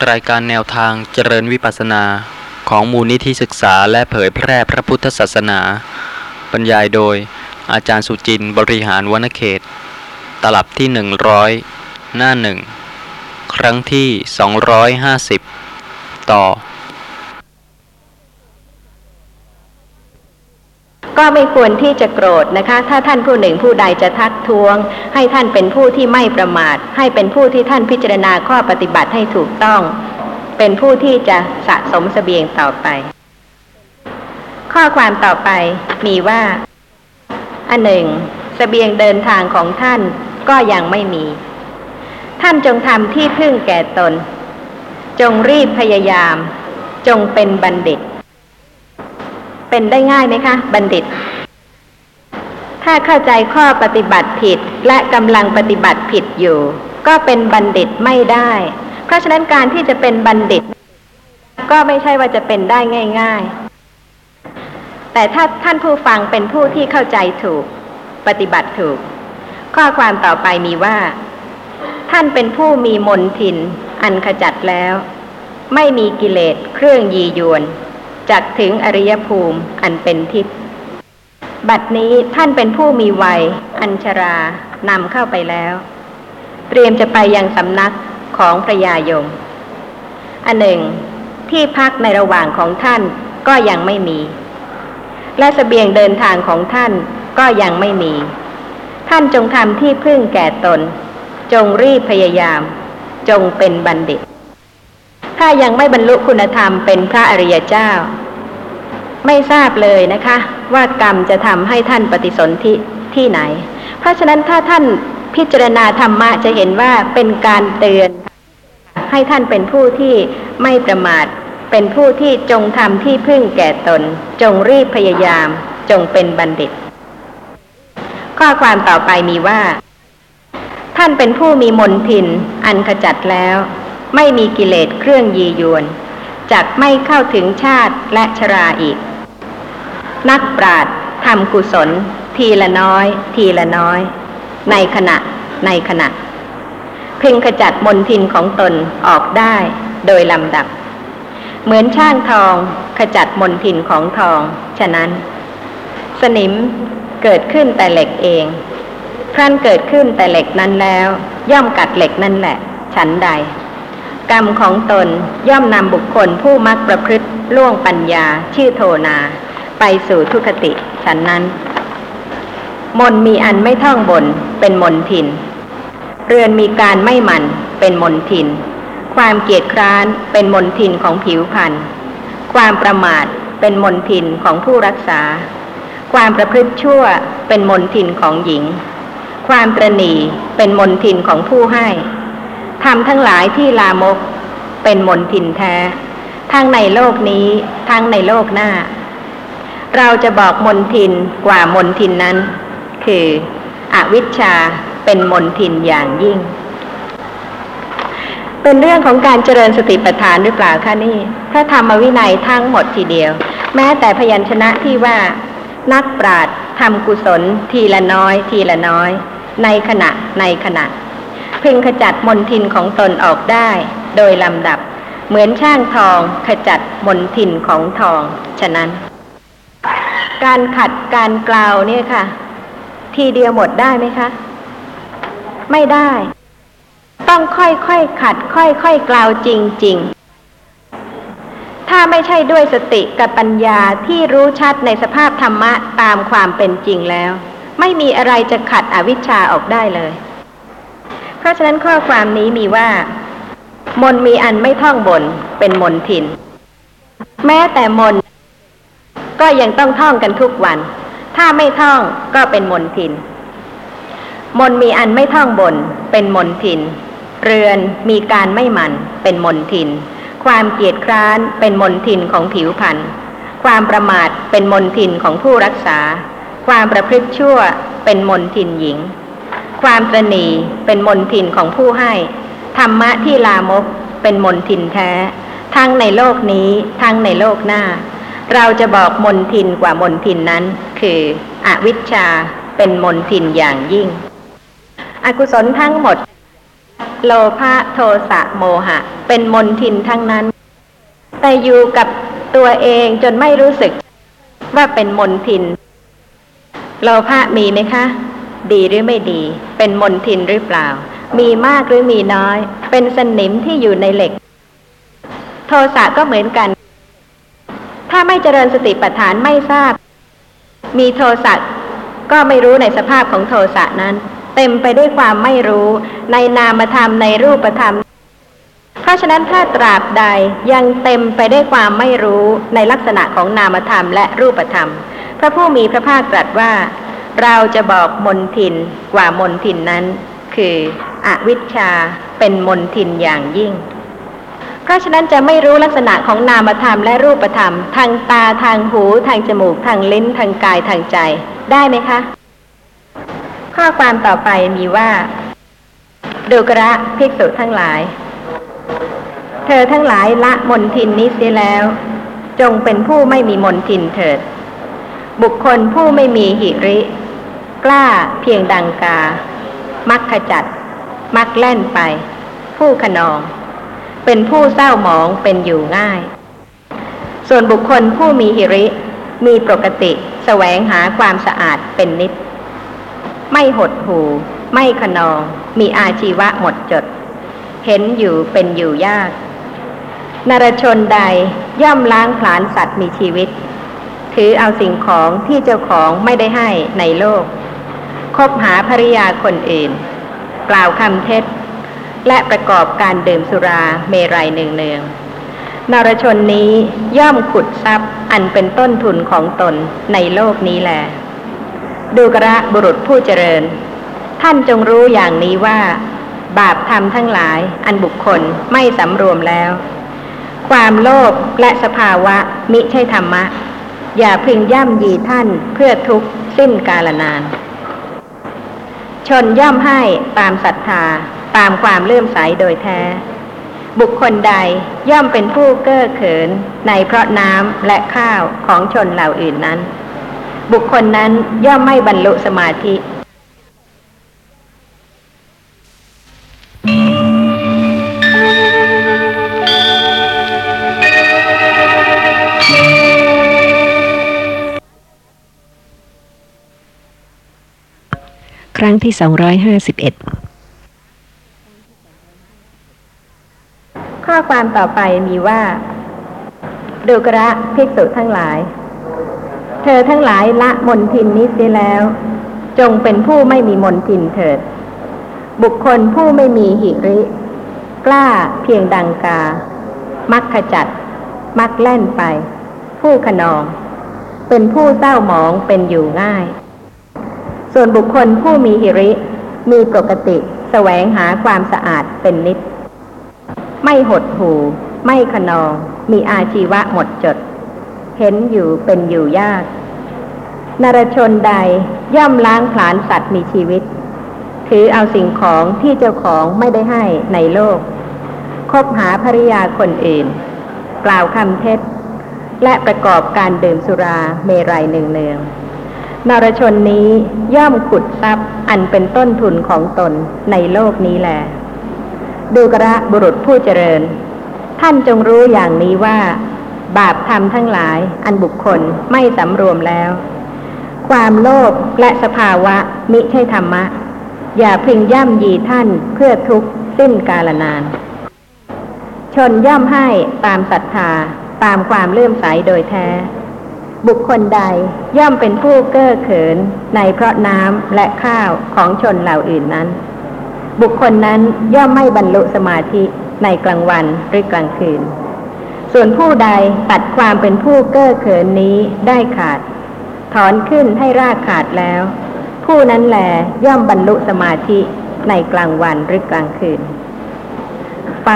รายการแนวทางเจริญวิปัสสนา ของมูลนิธิศึกษาและเผยแพร่พระพุทธศาสนา บรรยายโดย อาจารย์สุจินต์บริหารวณเขต ตลับที่ 100 หน้าหนึ่ง ครั้งที่ 250 ต่อ ก็ไม่ควรที่จะโกรธนะคะ ถ้าท่านผู้หนึ่งผู้ใดจะทักท้วง ให้ท่านเป็นผู้ที่ไม่ประมาท ให้เป็นผู้ที่ท่านพิจารณาข้อปฏิบัติให้ถูกต้อง เป็นผู้ที่จะสะสมสเสบียงต่อไป ข้อความต่อไปมีว่า อันหนึ่งสเสบียงเดินทางของท่านก็ยังไม่มี ท่านจงทำที่พึ่งแก่ตน จงรีบพยายาม จงเป็นบัณฑิต เป็นได้ง่ายไหมคะ บัณฑิต ถ้าเข้าใจข้อปฏิบัติผิดและกำลังปฏิบัติผิดอยู่ ก็เป็นบัณฑิตไม่ได้ เพราะฉะนั้นการที่จะเป็นบัณฑิต ก็ไม่ใช่ว่าจะเป็นได้ง่าย ๆ แต่ถ้าท่านผู้ฟังเป็นผู้ที่เข้าใจถูก ปฏิบัติถูก ข้อความต่อไปมีว่า ท่านเป็นผู้มีมนทิน อันขจัดแล้ว ไม่มีกิเลสเครื่องยียวน จักถึงอริยภูมิอันเป็นทิพย์บัดนี้ท่านเป็นผู้มีวัย อัญชรานำเข้าไปแล้ว เตรียมจะไปยังสำนักของพระยายม อันหนึ่ง ที่พักในระหว่างของท่านก็ยังไม่มี และสเสบียงเดินทางของท่านก็ยังไม่มี ท่านจงทำที่พึ่งแก่ตน จงรีบพยายาม จงเป็นบัณฑิต ถ้ายังไม่บรรลุคุณธรรมเป็นพระอริยเจ้า ไม่ทราบเลยนะคะ ว่ากรรมจะทำให้ท่านปฏิสนธิที่ไหน เพราะฉะนั้นถ้าท่านพิจารณาธรรมะจะเห็นว่าเป็นการเตือน ให้ท่านเป็นผู้ที่ไม่ประมาท เป็นผู้ที่จงทำที่พึ่งแก่ตน จงรีบพยายาม จงเป็นบัณฑิต ข้อความต่อไปมีว่า ท่านเป็นผู้มีมนทินอันขจัดแล้ว ไม่มีกิเลสเครื่องยียวนจักไม่เข้าถึงชาติและชราอีก นักปราดทำกุศล ทีละน้อย ทีละน้อย ในขณะ ในขณะ เพ่งขจัดมนทินของตนออกได้โดยลำดับ เหมือนช่างทองขจัดมนทินของทอง ฉะนั้น สนิมเกิดขึ้นแต่เหล็กเองครั้นเกิดขึ้นแต่เหล็กนั้นแล้ว ย่อมกัดเหล็กนั่นแหละ ฉันใด กรรมของตนย่อมนำบุคคลผู้มักประพฤติล่วงปัญญาชื่อโทนา ไปสู่ทุคติฉันนั้น มนมีอันไม่ท่องบนเป็นมนทิน เรือนมีการไม่หมันเป็นมนทิน ความเกียจคร้านเป็นมนทินของผิวพรรณความประมาทเป็นมนทินของผู้รักษา ความประพฤติชั่วเป็นมนทินของหญิง ความตรณีเป็นมนทินของผู้ให้ ทำทั้งหลายที่ลามกเป็นมนทินแท้ทั้งในโลกนี้ทั้งในโลกหน้า เราจะบอกมนทินกว่ามนทินนั้น คืออวิชชาเป็นมนทินอย่างยิ่ง เป็นเรื่องของการเจริญสติปัฏฐานหรือเปล่าคะนี่พระธรรมวินัยทั้งหมดทีเดียว แม้แต่พยัญชนะที่ว่า นักปราดทำกุศลทีละน้อย ทีละน้อย ในขณะในขณะ พึงขจัดมนทินของตนออกได้ โดยลำดับ เหมือนช่างทองขจัดมนทินของทอง ฉะนั้น การขัดการกล่าวเนี่ยค่ะ ทีเดียวหมดได้ไหมคะ ไม่ได้ ต้องค่อยๆขัด ค่อยๆกล่าวจริง ๆถ้าไม่ใช่ด้วยสติกับปัญญาที่รู้ชัดในสภาพธรรมะตามความเป็นจริงแล้ว ไม่มีอะไรจะขัดอวิชชาออกได้เลย เพราะฉะนั้นข้อความนี้มีว่า มนมีอันไม่ท่องบนเป็นมนทิน แม้แต่มน ก็ยังต้องท่องกันทุกวัน ถ้าไม่ท่องก็เป็นมนทิน มนมีอันไม่ท่องบนเป็นมนทิน เรือนมีการไม่หมันเป็นมนทิน ความเกียจคร้านเป็นมนทินของผิวพรรณความประมาทเป็นมนทินของผู้รักษา ความประพฤติชั่วเป็นมนทินหญิง ความตรณีเป็นมนทินของผู้ให้ ธรรมะที่ลามกเป็นมนทินแท้ ทั้งในโลกนี้ทั้งในโลกหน้า เราจะบอกมนทินกว่ามนทินนั้น คืออวิชชาเป็นมนทินอย่างยิ่ง อกุศลทั้งหมด โลภะโทสะโมหะ เป็นมนทินทั้งนั้น แต่อยู่กับตัวเองจนไม่รู้สึกว่าเป็นมนทิน โลภะมีไหมคะ ดีหรือไม่ดี เป็นมนทินหรือเปล่า มีมากหรือมีน้อย เป็นสนิมที่อยู่ในเหล็ก โทสะก็เหมือนกัน ถ้าไม่เจริญสติปัฏฐานไม่ทราบ มีโทสะก็ไม่รู้ในสภาพของโทสะนั้น เต็มไปด้วยความไม่รู้ ในนามธรรมในรูปธรรม เพราะฉะนั้นถ้าตราบใดยังเต็มไปด้วยความไม่รู้ในลักษณะของนามธรรมและรูปธรรม พระผู้มีพระภาคตรัสว่า เราจะบอกมนทินกว่ามนทินนั้น คืออวิชชาเป็นมนทินอย่างยิ่ง เพราะฉะนั้นจะไม่รู้ลักษณะของนามธรรมและรูปธรรม ทางตาทางหูทางจมูกทางลิ้นทางกายทางใจได้ไหมคะ ข้อความต่อไปมีว่าดูกระภิกษุทั้งหลาย เธอทั้งหลายละมนทินนี้เสียแล้ว จงเป็นผู้ไม่มีมนทินเถิด บุคคลผู้ไม่มีหิริ กล้าเพียงดังกา มักขจัด มักแล่นไป ผู้ขนอง เป็นผู้เศร้าหมองเป็นอยู่ง่าย ส่วนบุคคลผู้มีหิริ มีปกติแสวงหาความสะอาดเป็นนิด ไม่หดหู ไม่ขนอง มีอาชีวะหมดจด เห็นอยู่เป็นอยู่ยากนรชนใดย่อมล้างผลาญสัตว์มีชีวิต ถือเอาสิ่งของที่เจ้าของไม่ได้ให้ในโลก คบหาภริยาคนอื่น กล่าวคำเท็จ และประกอบการดื่มสุราเมรัยเนืองๆนรชนนี้ย่อมขุดทรัพย์อันเป็นต้นทุนของตนในโลกนี้แหละดูกระบุรุษผู้เจริญ ท่านจงรู้อย่างนี้ว่า บาปธรรมทั้งหลายอันบุคคลไม่สำรวมแล้ว ความโลภและสภาวะมิใช่ธรรมะ อย่าพึงย่ำยีท่านเพื่อทุกข์สิ้นกาลนาน ชนย่อมให้ตามศรัทธาตามความเลื่อมใสโดยแท้ บุคคลใดย่อมเป็นผู้เก้อเขินในเพราะน้ำและข้าวของชนเหล่าอื่นนั้น บุคคลนั้นย่อมไม่บรรลุสมาธิ รั้งที่ 251 ข้อความต่อไปมีว่า ดูกระภิกษุทั้งหลาย เธอทั้งหลายละมนทินนี้เสียแล้ว จงเป็นผู้ไม่มีมนทินเถิด บุคคลผู้ไม่มีหิริ กล้าเพียงดังกา มักขจัด มักแล่นไป ผู้ขนอง เป็นผู้เศร้าหมองเป็นอยู่ง่าย ส่วนบุคคลผู้มีหิริ มีปกติแสวงหาความสะอาดเป็นนิด ไม่หดหูไม่ขนอง มีอาชีวะหมดจด เห็นอยู่เป็นอยู่ยาก นรชนใดย่อมล้างผลาญสัตว์มีชีวิต ถือเอาสิ่งของที่เจ้าของไม่ได้ให้ในโลก คบหาภริยาคนอื่น กล่าวคำเท็จ และประกอบการดื่มสุราเมรัยเนือง นรชนนี้ย่อมขุดทรัพย์อันเป็นต้นทุนของตนในโลกนี้แหละดูกระบุรุษผู้เจริญ ท่านจงรู้อย่างนี้ว่า บาปธรรมทั้งหลายอันบุคคลไม่สำรวมแล้ว ความโลภและสภาวะมิใช่ธรรมะ อย่าพึงย่ำยีท่านเพื่อทุกข์สิ้นกาลนาน ชนย่อมให้ตามศรัทธาตามความเลื่อมใสโดยแท้ บุคคลใดย่อมเป็นผู้เก้อเขินในเพราะน้ำและข้าวของชนเหล่าอื่นนั้น บุคคลนั้นย่อมไม่บรรลุสมาธิในกลางวันหรือกลางคืน ส่วนผู้ใดตัดความเป็นผู้เก้อเขินนี้ได้ขาด ถอนขึ้นให้รากขาดแล้ว ผู้นั้นแลย่อมบรรลุสมาธิในกลางวันหรือกลางคืน ไฟ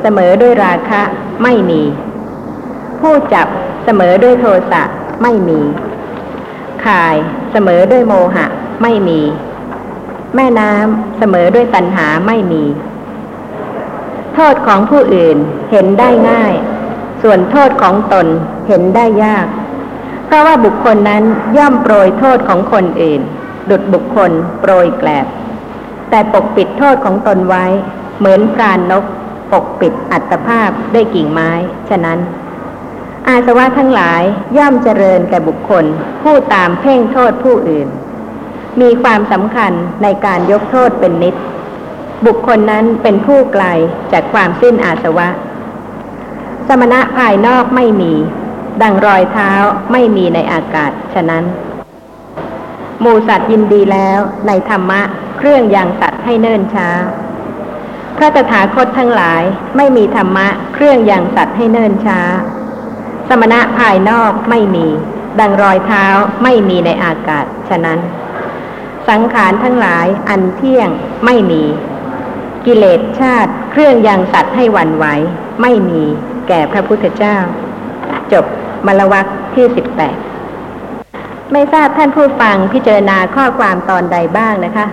เสมอด้วยราคะไม่มี ผู้จับเสมอด้วยโทสะ ไม่มีข่ายเสมอด้วยโมหะ ไม่มี แม่น้ำเสมอด้วยตัณหาไม่มี โทษของผู้อื่นเห็นได้ง่าย ส่วนโทษของตนเห็นได้ยาก เพราะว่าบุคคลนั้นย่อมโปรยโทษของคนอื่น ดุดบุคคลโปรยแกลบ แต่ปกปิดโทษของตนไว้ เหมือนพรานนก ปกปิดอัตภาพด้วยกิ่งไม้ ฉะนั้น อาสวะทั้งหลายย่อมเจริญแก่บุคคล ผู้ตามเพ่งโทษผู้อื่น มีความสำคัญในการยกโทษเป็นนิด บุคคลนั้นเป็นผู้ไกลจากความสิ้นอาสวะ สมณะภายนอกไม่มี ดังรอยเท้าไม่มีในอากาศฉะนั้นหมูสัตว์ยินดีแล้วในธรรมะเครื่องยังสัตว์ให้เนิ่นช้า พระตถาคตทั้งหลายไม่มีธรรมะเครื่องยังสัตว์ให้เนิ่นช้า สมณะภายนอกไม่มี ดังรอยเท้าไม่มีในอากาศ ฉะนั้น สังขารทั้งหลายอันเที่ยงไม่มี กิเลสชาติเครื่องยังสัตให้หวันไหว ไม่มีแก่พระพุทธเจ้า จบมลวักที่สิบแปดไม่ทราบท่านผู้ฟังพิจารณาข้อความตอนใดบ้างนะคะ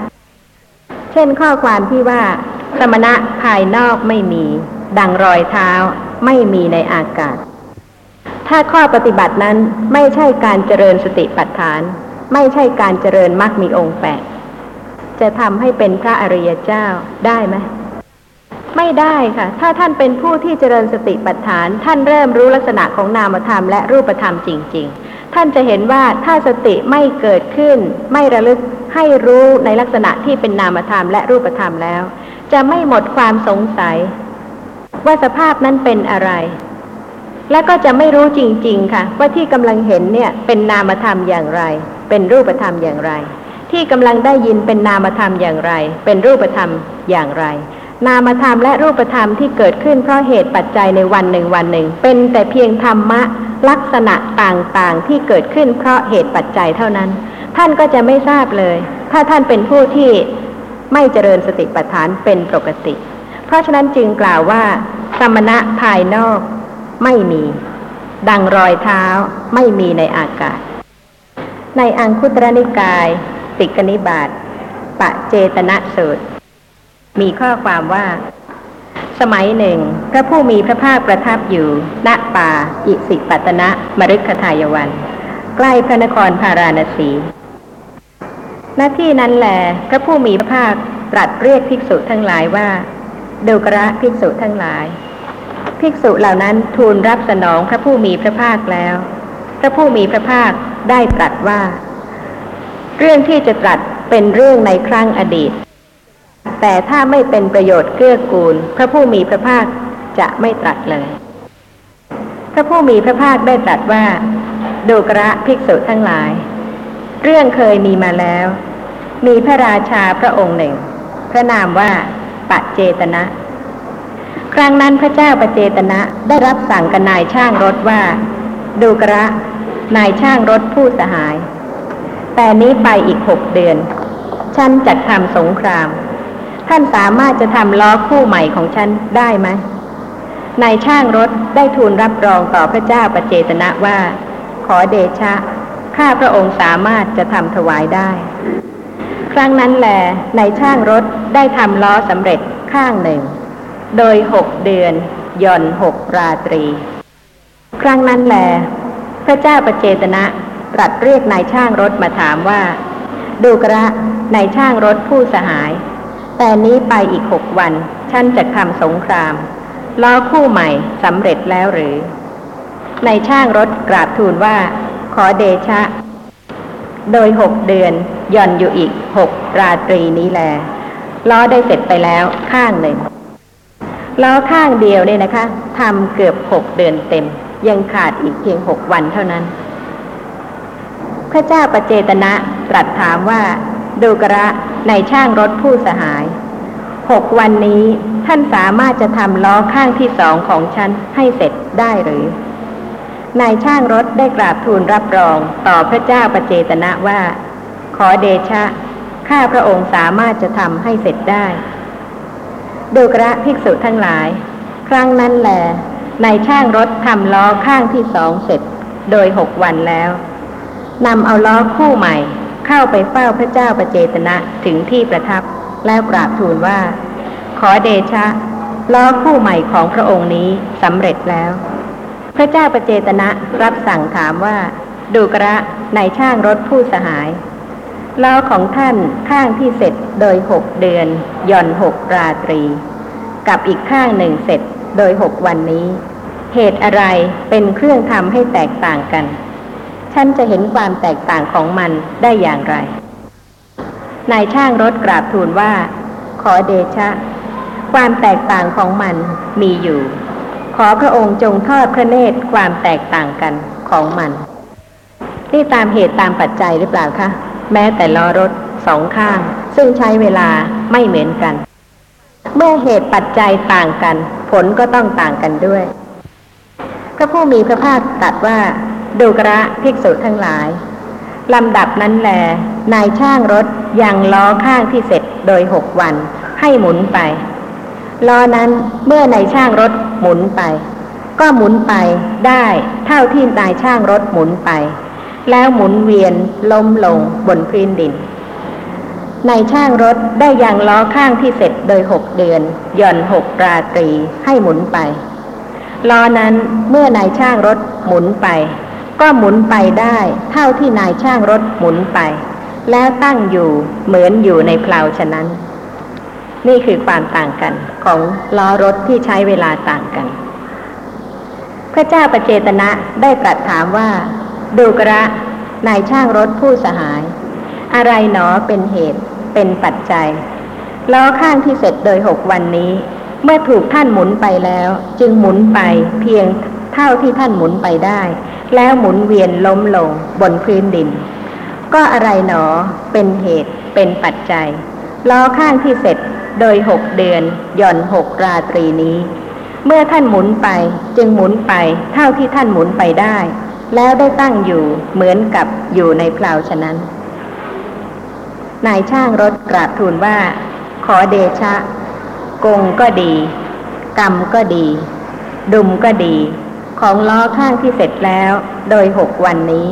เช่นข้อความที่ว่า สมณะภายนอกไม่มี ดังรอยเท้าไม่มีในอากาศ ถ้าข้อปฏิบัตินั้นไม่ใช่การเจริญสติปัฏฐาน ไม่ใช่การเจริญมรรคมีองค์แปดจะทำให้เป็นพระอริยเจ้าได้ไหมไม่ได้ค่ะ ถ้าท่านเป็นผู้ที่เจริญสติปัฏฐาน ท่านเริ่มรู้ลักษณะของนามธรรมและรูปธรรมจริง ๆ ท่านจะเห็นว่าถ้าสติไม่เกิดขึ้น ไม่ระลึกให้รู้ในลักษณะที่เป็นนามธรรมและรูปธรรมแล้ว จะไม่หมดความสงสัย ว่าสภาพนั้นเป็นอะไร และก็จะไม่รู้จริง ๆ ค่ะ ว่าที่กำลังเห็นเนี่ยเป็นนามธรรมอย่างไร เป็นรูปธรรมอย่างไร ที่กำลังได้ยินเป็นนามธรรมอย่างไร เป็นรูปธรรมอย่างไร นามธรรมและรูปธรรมที่เกิดขึ้นเพราะเหตุปัจจัยในวันหนึ่งวันหนึ่ง เป็นแต่เพียงธรรมะลักษณะต่างๆ ที่เกิดขึ้นเพราะเหตุปัจจัยเท่านั้น ท่านก็จะไม่ทราบเลย ถ้าท่านเป็นผู้ที่ไม่เจริญสติปัฏฐานเป็นปกติ เพราะฉะนั้นจึงกล่าวว่า สมณะภายนอก ไม่มี ดังรอยเท้าไม่มีในอากาศ ในอังคุตรนิกาย ติกนิบาตปะเจตนะสูตร มีข้อความว่า สมัยหนึ่ง พระผู้มีพระภาคประทับอยู่ ณป่า อิสิปตนะมฤคทายวัน ใกล้พระนครพาราณสีหน้าที่นั้นแหลพระผู้มีพระภาคตรัสเรียกภิกษุทั้งหลายว่าดูกระภิกษุทั้งหลาย ภิกษุเหล่านั้นทูลรับสนองพระผู้มีพระภาคแล้ว พระผู้มีพระภาคได้ตรัสว่า เรื่องที่จะตรัสเป็นเรื่องในครั้งอดีต แต่ถ้าไม่เป็นประโยชน์เกื้อกูล พระผู้มีพระภาคจะไม่ตรัสเลย พระผู้มีพระภาคได้ตรัสว่าดูกระภิกษุทั้งหลาย เรื่องเคยมีมาแล้ว มีพระราชาพระองค์หนึ่ง พระนามว่าปะเจตนะ ครั้งนั้นพระเจ้าประเจตนะได้รับสั่งกับนายช่างรถว่า ดูกระ นายช่างรถผู้สหาย แต่นี้ไปอีกหกเดือนฉันจะทำสงคราม ท่านสามารถจะทำล้อคู่ใหม่ของฉันได้ไหมนายช่างรถได้ทูลรับรองต่อพระเจ้าประเจตนะว่า ขอเดชะ ข้าพระองค์สามารถจะทำถวายได้ ครั้งนั้นแหลนายช่างรถได้ทำล้อสำเร็จข้างหนึ่ง โดยหกเดือนย่อนหกราตรี ครั้งนั้นแหลพระเจ้าประเจตนะตรัสเรียกนายช่างรถมาถามว่า ดูกระนายช่างรถผู้สหาย แต่นี้ไปอีกหกวันฉันจะทำสงครามล้อคู่ใหม่สำเร็จแล้วหรือนายช่างรถกราบทูลว่า ขอเดชะ โดยหกเดือนย่อนอยู่อีกหกราตรีนี้แลล้อได้เสร็จไปแล้วข้างหนึ่ง ล้อข้างเดียวเนี่ยนะคะทำเกือบหกเดือนเต็ม ยังขาดอีกเพียงหกวันเท่านั้น พระเจ้าประเจตนะตรัสถามว่าดูกระในช่างรถผู้สหายหกวันนี้ท่านสามารถจะทำล้อข้างที่สองของฉันให้เสร็จได้หรือนายช่างรถได้กราบทูลรับรองต่อพระเจ้าประเจตนะว่า ขอเดชะ ข้าพระองค์สามารถจะทำให้เสร็จได้ ดูกระภิกษุทั้งหลาย ครั้งนั้นแหลนายช่างรถทำล้อข้างที่สองเสร็จ โดยหกวันแล้วนำเอาล้อคู่ใหม่ เข้าไปเฝ้าพระเจ้าประเจตนะถึงที่ประทับแล้วกราบทูลว่า ขอเดชะ ล้อคู่ใหม่ของพระองค์นี้สำเร็จแล้ว พระเจ้าประเจตนะรับสั่งถามว่า ดูกระนายช่างรถผู้สหาย ล้อของท่านข้างที่เสร็จโดยหกเดือนย่อนหกราตรี กับอีกข้างหนึ่งเสร็จโดยหกวันนี้ เหตุอะไรเป็นเครื่องทำให้แตกต่างกันฉันจะเห็นความแตกต่างของมันได้อย่างไร นายช่างรถกราบทูลว่า ขอเดชะ ความแตกต่างของมันมีอยู่ ขอพระองค์จงทอดพระเนตรความแตกต่างกันของมัน นี่ตามเหตุตามปัจจัยหรือเปล่าคะ แม้แต่ล้อรถสองข้าง ซึ่งใช้เวลาไม่เหมือนกัน เมื่อเหตุปัจจัยต่างกัน ผลก็ต้องต่างกันด้วย พระผู้มีพระภาคตรัสว่า ดูกระภิกษุทั้งหลายลำดับนั้นแล นายช่างรถยังล้อข้างที่เสร็จโดยหกวัน ให้หมุนไป ล้อนั้นเมื่อนายช่างรถหมุนไป ก็หมุนไปได้เท่าที่นายช่างรถหมุนไป แล้วหมุนเวียนล้มลงบนพื้นดินนายช่างรถได้ยังล้อข้างที่เสร็จโดยหกเดือน หย่อนหกราตรีให้หมุนไป ล้อนั้นเมื่อนายช่างรถหมุนไป ก็หมุนไปได้เท่าที่นายช่างรถหมุนไป แล้วตั้งอยู่เหมือนอยู่ในเพลาฉะนั้น นี่คือความต่างกันของล้อรถที่ใช้เวลาต่างกัน พระเจ้าประเจตนะได้ตรัสถามว่า ดูกระนายช่างรถผู้สหาย อะไรหนอเป็นเหตุเป็นปัจจัยล้อข้างที่เสร็จโดยหกวันนี้ เมื่อถูกท่านหมุนไปแล้ว จึงหมุนไปเพียงเท่าที่ท่านหมุนไปได้ แล้วหมุนเวียนล้มลงบนพื้นดิน ก็อะไรหนอเป็นเหตุเป็นปัจจัยล้อข้างที่เสร็จโดยหกเดือนหย่อนหกราตรีนี้ เมื่อท่านหมุนไปจึงหมุนไปเท่าที่ท่านหมุนไปได้ แล้วได้ตั้งอยู่เหมือนกับอยู่ในเพลาฉะนั้น นายช่างรถกราบทูลว่า ขอเดชะ กงก็ดี กรรมก็ดี ดุมก็ดี ของล้อข้างที่เสร็จแล้ว โดยหกวันนี้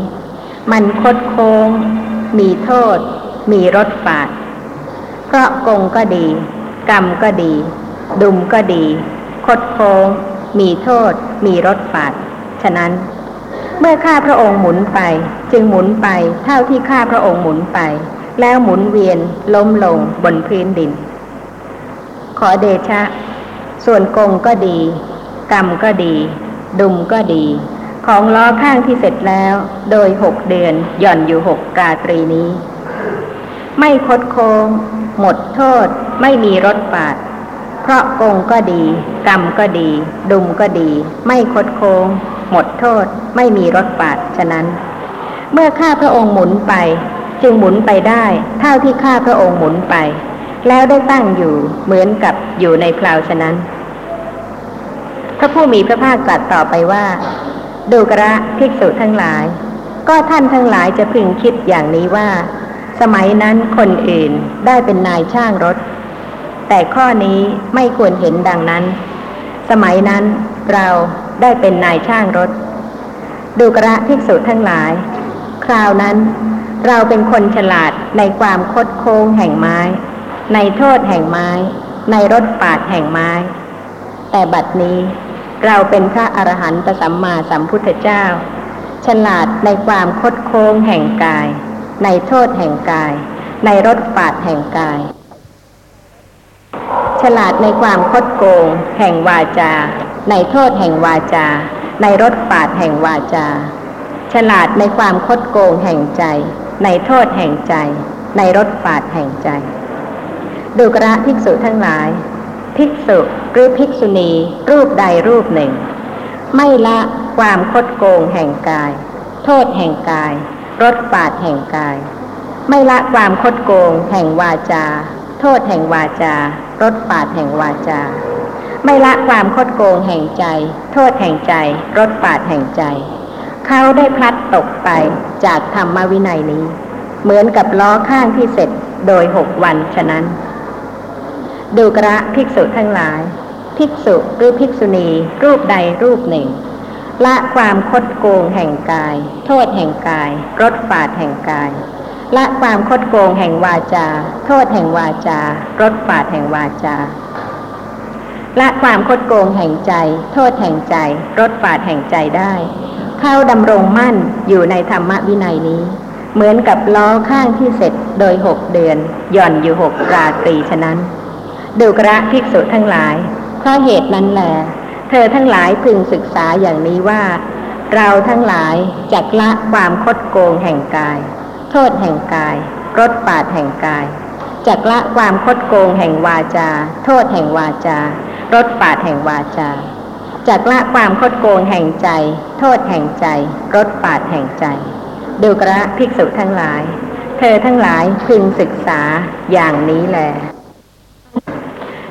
มันคดโค้ง มีโทษ มีรถฝาด เพราะกงก็ดี กรรมก็ดี ดุมก็ดี คดโค้ง มีโทษ มีรถฝาด ฉะนั้น เมื่อข้าพระองค์หมุนไป จึงหมุนไปเท่าที่ข้าพระองค์หมุนไป แล้วหมุนเวียนล้มลงบนพื้นดิน ขอเดชะ ส่วนกงก็ดีกรรมก็ดี ดุมก็ดี ของล้อข้างที่เสร็จแล้ว โดยหกเดือนหย่อนอยู่หกกาตรีนี้ ไม่คดโค้งหมดโทษ ไม่มีรถปาด เพราะกงก็ดี กรรมก็ดี ดุมก็ดี ไม่คดโค้งหมดโทษ ไม่มีรถปาดฉะนั้น เมื่อข้าพระองค์หมุนไป จึงหมุนไปได้เท่าที่ข้าพระองค์หมุนไป แล้วได้ตั้งอยู่เหมือนกับอยู่ในเพลาฉะนั้น พระผู้มีพระภาคตรัสต่อไปว่าดูกระภิกษุทั้งหลาย ก็ท่านทั้งหลายจะพึงคิดอย่างนี้ว่า สมัยนั้นคนอื่นได้เป็นนายช่างรถ แต่ข้อนี้ไม่ควรเห็นดังนั้น สมัยนั้นเรา ได้เป็นนายช่างรถ ดูกระภิกษุทั้งหลาย คราวนั้น เราเป็นคนฉลาดในความคดโค้งแห่งไม้ ในโทษแห่งไม้ ในรถปาดแห่งไม้ แต่บัดนี้เราเป็นพระอรหันตสัมมาสัมพุทธเจ้า ฉลาดในความคดโค้งแห่งกาย ในโทษแห่งกาย ในรถปาดแห่งกาย ฉลาดในความคดโกง แห่งวาจา ในโทษแห่งวาจา ในรถปาดแห่งวาจา ฉลาดในความคดโกงแห่งใจ ในโทษแห่งใจ ในรถปาดแห่งใจ ดูกระภิกษุทั้งหลาย ภิกษุหรือภิกษุณีรูปใดรูปหนึ่ง ไม่ละความคดโกงแห่งกาย โทษแห่งกายรถปาดแห่งกาย ไม่ละความคดโกงแห่งวาจา โทษแห่งวาจารถปาดแห่งวาจา ไม่ละความคดโกงแห่งใจ โทษแห่งใจรถปาดแห่งใจ เขาได้พลัดตกไปจากธรรมวินัยนี้ เหมือนกับล้อข้างที่เสร็จโดยหกวันฉะนั้น ดูกระภิกษุทั้งหลาย ภิกษุหรือภิกษุณี รูปใดรูปหนึ่ง ละความคดโกงแห่งกาย โทษแห่งกาย รถฝาดแห่งกาย ละความคดโกงแห่งวาจา โทษแห่งวาจา รถฝาดแห่งวาจา ละความคดโกงแห่งใจ โทษแห่งใจรถฝาดแห่งใจได้ เข้าดำรงมั่นอยู่ในธรรมวินัยนี้ เหมือนกับล้อข้างที่เสร็จโดยหกเดือน หย่อนอยู่หกราตรีฉะนั้น ดูกระภิกษุทั้งหลายเพราะเหตุนั้นแหละเธอทั้งหลายพึงศึกษาอย่างนี้ว่า เราทั้งหลายจักละความคดโกงแห่งกาย โทษแห่งกายรถปาดแห่งกายจักละความคดโกงแห่งวาจา โทษแห่งวาจา รถปาดแห่งวาจาจักละความคดโกงแห่งใจ โทษแห่งใจรถปาดแห่งใจดูกระภิกษุทั้งหลาย เธอทั้งหลายพึงศึกษาอย่างนี้แล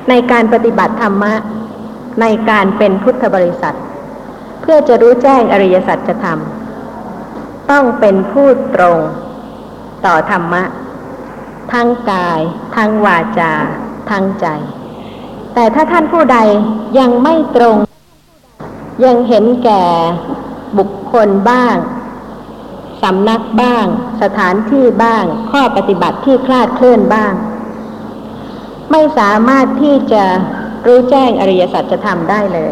ในการปฏิบัติธรรมะ ในการเป็นพุทธบริษัท เพื่อจะรู้แจ้งอริยสัจธรรม ต้องเป็นผู้ตรงต่อธรรมะ ทั้งกาย ทั้งวาจา ทั้งใจ แต่ถ้าท่านผู้ใดยังไม่ตรง ยังเห็นแก่บุคคลบ้าง สำนักบ้าง สถานที่บ้าง ข้อปฏิบัติที่คลาดเคลื่อนบ้าง ไม่สามารถที่จะรู้แจ้งอริยสัจธรรมได้เลย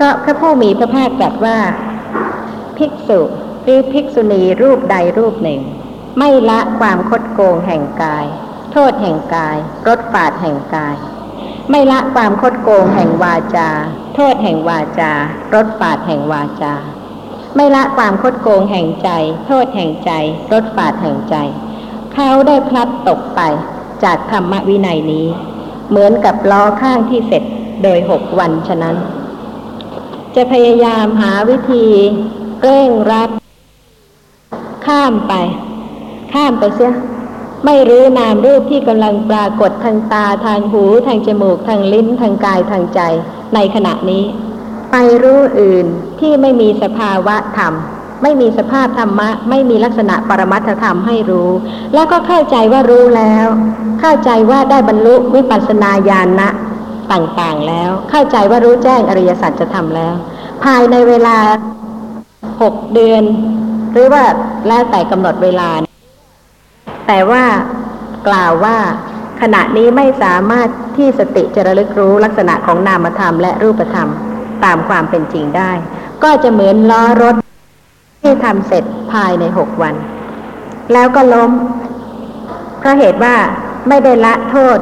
ก็พระผู้มีพระภาคตรัสว่า ภิกษุหรือภิกษุณีรูปใดรูปหนึ่ง ไม่ละความคดโกงแห่งกาย โทษแห่งกายรถปาดแห่งกาย ไม่ละความคดโกงแห่งวาจา โทษแห่งวาจารถปาดแห่งวาจา ไม่ละความคดโกงแห่งใจ โทษแห่งใจรถปาดแห่งใจ เขาได้พลัดตกไปจากธรรมวินัยนี้ เหมือนกับล้อข้างที่เสร็จโดยหกวันฉะนั้น จะพยายามหาวิธีเร่งรัด ข้ามไป ข้ามไปเสีย ไม่รู้นามรูปที่กำลังปรากฏทางตาทางหูทางจมูกทางลิ้นทางกายทางใจ ในขณะนี้ ไปรู้อื่นที่ไม่มีสภาวะธรรม ไม่มีสภาพธรรมะ ไม่มีลักษณะปรมัตถธรรมให้รู้ แล้วก็เข้าใจว่ารู้แล้ว เข้าใจว่าได้บรรลุวิปัสสนาญาณนะต่างๆแล้ว เข้าใจว่ารู้แจ้งอริยสัจจะทำแล้ว ภายในเวลาหกเดือน หรือว่าแล้วแต่กำหนดเวลา แต่ว่ากล่าวว่าขณะนี้ไม่สามารถที่สติจะระลึกรู้ลักษณะของนามธรรมและรูปธรรมตามความเป็นจริงได้ ก็จะเหมือนล้อรถที่ทำเสร็จภายในหกวัน แล้วก็ล้ม เพราะเหตุว่าไม่ได้ละโทษ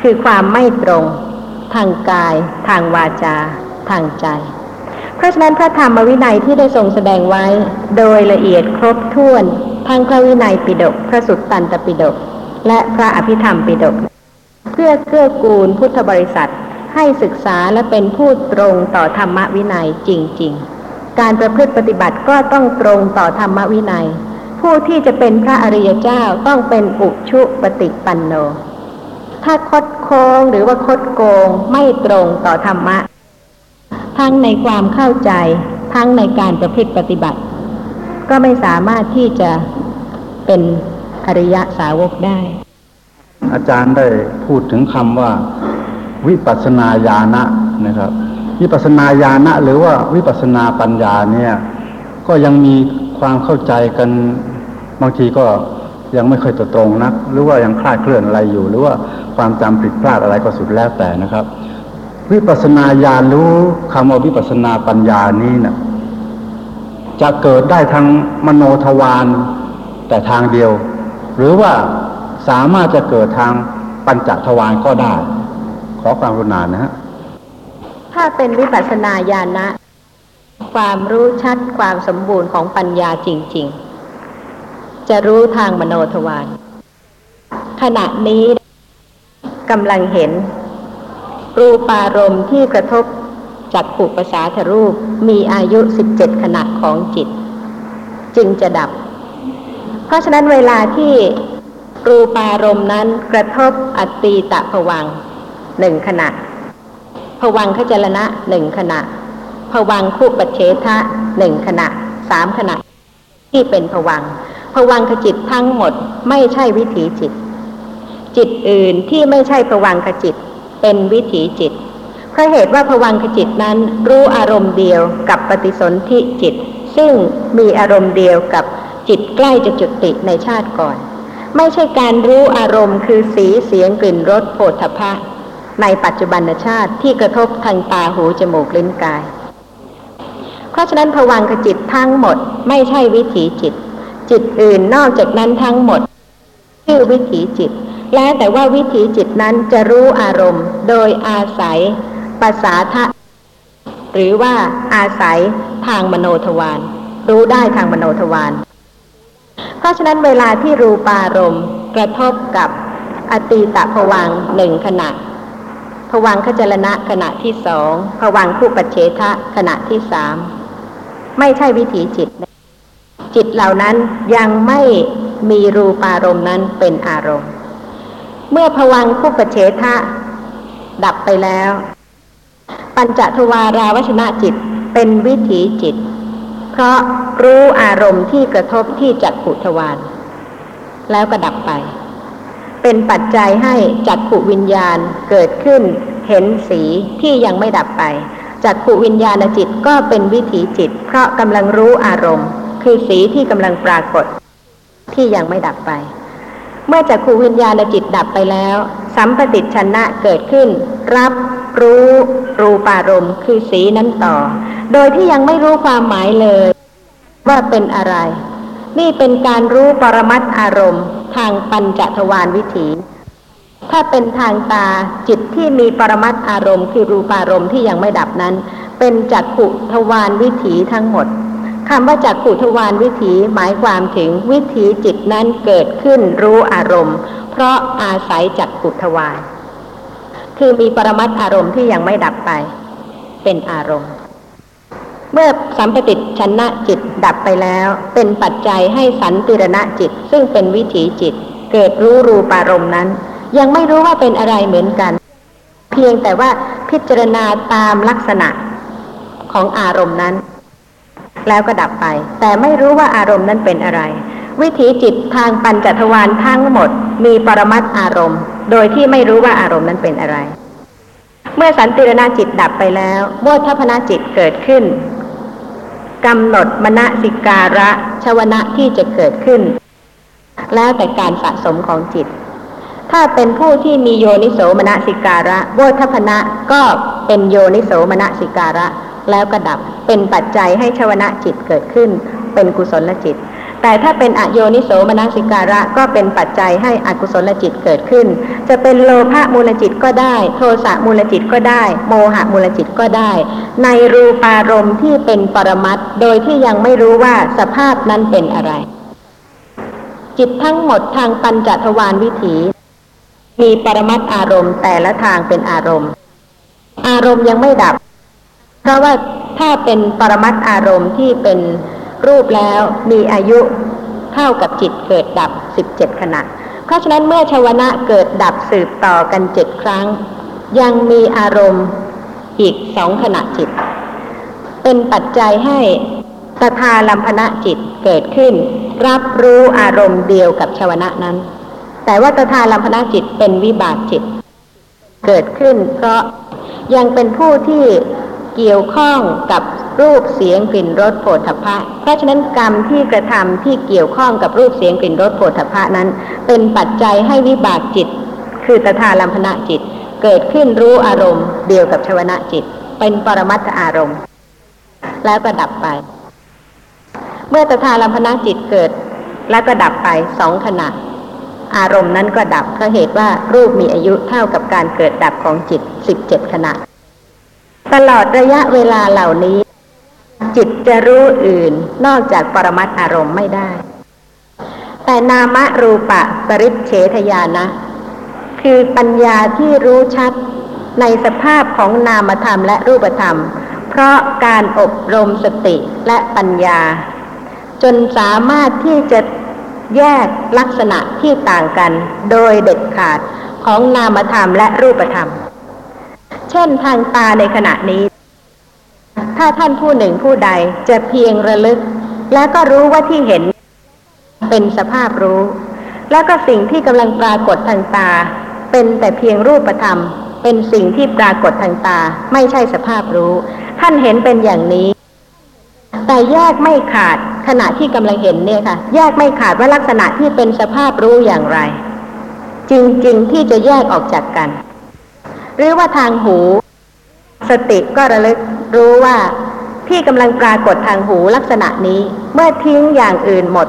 คือความไม่ตรง ทางกาย ทางวาจา ทางใจ เพราะฉะนั้นพระธรรมวินัยที่ได้ทรงแสดงไว้ โดยละเอียดครบถ้วน ทั้งพระวินัยปิฎกพระสุตตันตปิฎกและพระอภิธรรมปิฎกเพื่อเกื้อกูลพุทธบริษัทให้ศึกษาและเป็นผู้ตรงต่อธรรมวินัยจริง ๆ การประพฤติปฏิบัติก็ต้องตรงต่อธรรมวินัย ผู้ที่จะเป็นพระอริยเจ้าต้องเป็นอุชุปฏิปันโน ถ้าคดโค้งหรือว่าคดโกงไม่ตรงต่อธรรมะ ทั้งในความเข้าใจ ทั้งในการประพฤติปฏิบัติ ก็ไม่สามารถที่จะ เป็นอริยสาวกได้ อาจารย์ได้พูดถึงคำว่า วิปัสนาญาณะนะครับ วิปัสนาญาณะหรือว่าวิปัสนาปัญญาเนี่ย ก็ยังมีความเข้าใจกันบางทีก็ยังไม่ค่อยตรงนัก หรือว่ายังคลาดเคลื่อนอะไรอยู่ หรือว่าความจำผิดพลาดอะไรก็สุดแล้วแต่นะครับ วิปัสนาญาณรู้คำว่าวิปัสนาปัญญานี้นะจะเกิดได้ทางมโนทวาร แต่ทางเดียว หรือว่าสามารถจะเกิดทางปัญจทวารก็ได้ ขอความรุณานะฮะถ้าเป็นวิปัสสนาญาณะความรู้ชัดความสมบูรณ์ของปัญญาจริง ๆ จะรู้ทางมโนทวารขณะนี้กำลังเห็น รูปารมณ์ที่กระทบจากผูกประสาทรูปมีอายุ17ขณะของจิต จึงจะดับ เพราะฉะนั้นเวลาที่รูปารมณ์นั้นกระทบอัตตีตะผวังหนึ่งขณะผวังขจรณะหนึ่งขณะผวังคู่ปัจเฉทะหนึ่งขณะสามขณะ ที่เป็นผวังผวังขจิตทั้งหมดไม่ใช่วิถีจิต จิตอื่นที่ไม่ใช่ผวังขจิตเป็นวิถีจิตเพราะเหตุว่าผวังขจิตนั้นรู้อารมณ์เดียวกับปฏิสนธิจิต ซึ่งมีอารมณ์เดียวกับ จิตใกล้จะจุติในชาติก่อน ไม่ใช่การรู้อารมณ์คือสีเสียงกลิ่นรสโผฏฐะในปัจจุบันชาติที่กระทบทางตาหูจมูกลิ้นกาย เพราะฉะนั้นผวังขจิตทั้งหมด ไม่ใช่วิถีจิต จิตอื่นนอกจากนั้นทั้งหมด ชื่อวิถีจิต แล้วแต่ว่าวิถีจิตนั้นจะรู้อารมณ์ โดยอาศัยภาษาทะหรือว่าอาศัยทางมโนทวารรู้ได้ทางมโนทวาร เพราะฉะนั้นเวลาที่รูปารมณ์กระทบกับอตีตภวังหนึ่งขณะภวังคจรณะขณะที่สองภวังคู่ปัจเฉทะขณะที่สามไม่ใช่วิถีจิต จิตเหล่านั้นยังไม่มีรูปารมณ์นั้นเป็นอารมณ์ เมื่อภวังคู่ปัจเฉทะดับไปแล้ว ปัญจทวาราวชนะจิตเป็นวิถีจิต ราะรู้อารมณ์ที่กระทบที่จักขุทวารแล้วก็ดับไป เป็นปัจจัยให้จักขุวิญญาณเกิดขึ้น เห็นสีที่ยังไม่ดับไปจักขุวิญญาณจิตก็เป็นวิถีจิต เพราะกำลังรู้อารมณ์ คือสีที่กำลังปรากฏ ที่ยังไม่ดับไป เมื่อจักขูวิญญาณจิตดับไปแล้ว สัมปติชนะเกิดขึ้น รับรู้รูปารมณ์คือสีนั้นต่อ โดยที่ยังไม่รู้ความหมายเลย ว่าเป็นอะไร นี่เป็นการรู้ปรมัตอารมณ์ ทางปัญจทวารวิถี ถ้าเป็นทางตาจิตที่มีปรมัตอารมณ์ คือรูปารมณ์ที่ยังไม่ดับนั้น เป็นจักขุทวารวิถีทั้งหมดคำว่าจักขุทวารวิถีหมายความถึงวิถีจิตนั้นเกิดขึ้นรู้อารมณ์ เพราะอาศัยจักขุทวารคือมีปรมัตอารมณ์ที่ยังไม่ดับไป เป็นอารมณ์ เมื่อสัมปติชนะจิตดับไปแล้ว เป็นปัจจัยให้สันติรณะจิต ซึ่งเป็นวิถีจิต เกิดรู้รูปารมณ์นั้น ยังไม่รู้ว่าเป็นอะไรเหมือนกัน เพียงแต่ว่าพิจารณาตามลักษณะของอารมณ์นั้น แล้วก็ดับไป แต่ไม่รู้ว่าอารมณ์นั้นเป็นอะไร วิถีจิตทางปัญจทวารทั้งหมด มีปรมัตอารมณ์ โดยที่ไม่รู้ว่าอารมณ์นั้นเป็นอะไร เมื่อสันติรณจิตดับไปแล้วโมทัพนาจิตเกิดขึ้น กำหนดมณสิการะชวนะที่จะเกิดขึ้น แล้วแต่การสะสมของจิต ถ้าเป็นผู้ที่มีโยนิโสมณสิการะโวทัพนะก็เป็นโยนิโสมณสิการะ แล้วก็ดับเป็นปัจจัยให้ชวนะจิตเกิดขึ้น เป็นกุศลจิต แต่ถ้าเป็นอโยนิโสมนสิการะก็เป็นปัจจัยให้อกุศลจิตเกิดขึ้น จะเป็นโลภะมูลจิตก็ได้ โทสะมูลจิตก็ได้ โมหะมูลจิตก็ได้ ในรูปารมณ์ที่เป็นปรมัตถ์โดยที่ยังไม่รู้ว่าสภาพนั้นเป็นอะไร จิตทั้งหมดทางปัญจทวารวิถี มีปรมัตถ์อารมณ์ แต่ละทางเป็นอารมณ์ อารมณ์ยังไม่ดับ เพราะว่าถ้าเป็นปรมัตถ์อารมณ์ที่เป็น รูปแล้วมีอายุเท่ากับจิตเกิดดับสิบเจ็ดขณะ เพราะฉะนั้นเมื่อชวนะเกิดดับสืบต่อกันเจ็ดครั้ง ยังมีอารมณ์อีกสองขณะจิต เป็นปัจจัยให้ตถาลัมพนะจิตเกิดขึ้น รับรู้อารมณ์เดียวกับชวนะนั้น แต่ว่าตถาลัมพนะจิตเป็นวิบากจิต เกิดขึ้นเพราะยังเป็นผู้ที่เกี่ยวข้องกับ รูปเสียงกลิ่นรสโผฏฐัพพะ เพราะฉะนั้นกรรมที่กระทำที่เกี่ยวข้องกับรูปเสียงกลิ่นรสโผฏฐัพพะนั้น เป็นปัจจัยให้วิบากจิต คือตถาลัมพนะจิต เกิดขึ้นรู้อารมณ์ เดียวกับชวนะจิต เป็นปรมัตถอารมณ์ แล้วก็ดับไป เมื่อตถาลัมพนะจิตเกิด แล้วก็ดับไปสองขณะ อารมณ์นั้นก็ดับเพราะเหตุว่ารูปมีอายุเท่ากับการเกิดดับของจิตสิบเจ็ดขณะตลอดระยะเวลาเหล่านี้ จิตจะรู้อื่นนอกจากปรมัตอารมณ์ไม่ได้ แต่นามรูปะปริเฉทญาณนะ คือปัญญาที่รู้ชัดในสภาพของนามธรรมและรูปธรรม เพราะการอบรมสติและปัญญา จนสามารถที่จะแยกลักษณะที่ต่างกัน โดยเด็ดขาดของนามธรรมและรูปธรรม เช่นทางตาในขณะนี้ ถ้าท่านผู้หนึ่งผู้ใดจะเพียงระลึก และก็รู้ว่าที่เห็น เป็นสภาพรู้ แล้วก็สิ่งที่กำลังปรากฏทางตา เป็นแต่เพียงรูปธรรม เป็นสิ่งที่ปรากฏทางตา ไม่ใช่สภาพรู้ ท่านเห็นเป็นอย่างนี้ แต่แยกไม่ขาดขณะที่กำลังเห็นเนี่ยค่ะ แยกไม่ขาดว่าลักษณะที่เป็นสภาพรู้อย่างไร จริงๆที่จะแยกออกจากกัน หรือว่าทางหู สติก็ระลึกรู้ว่าที่กำลังปรากฏทางหูลักษณะนี้ เมื่อทิ้งอย่างอื่นหมด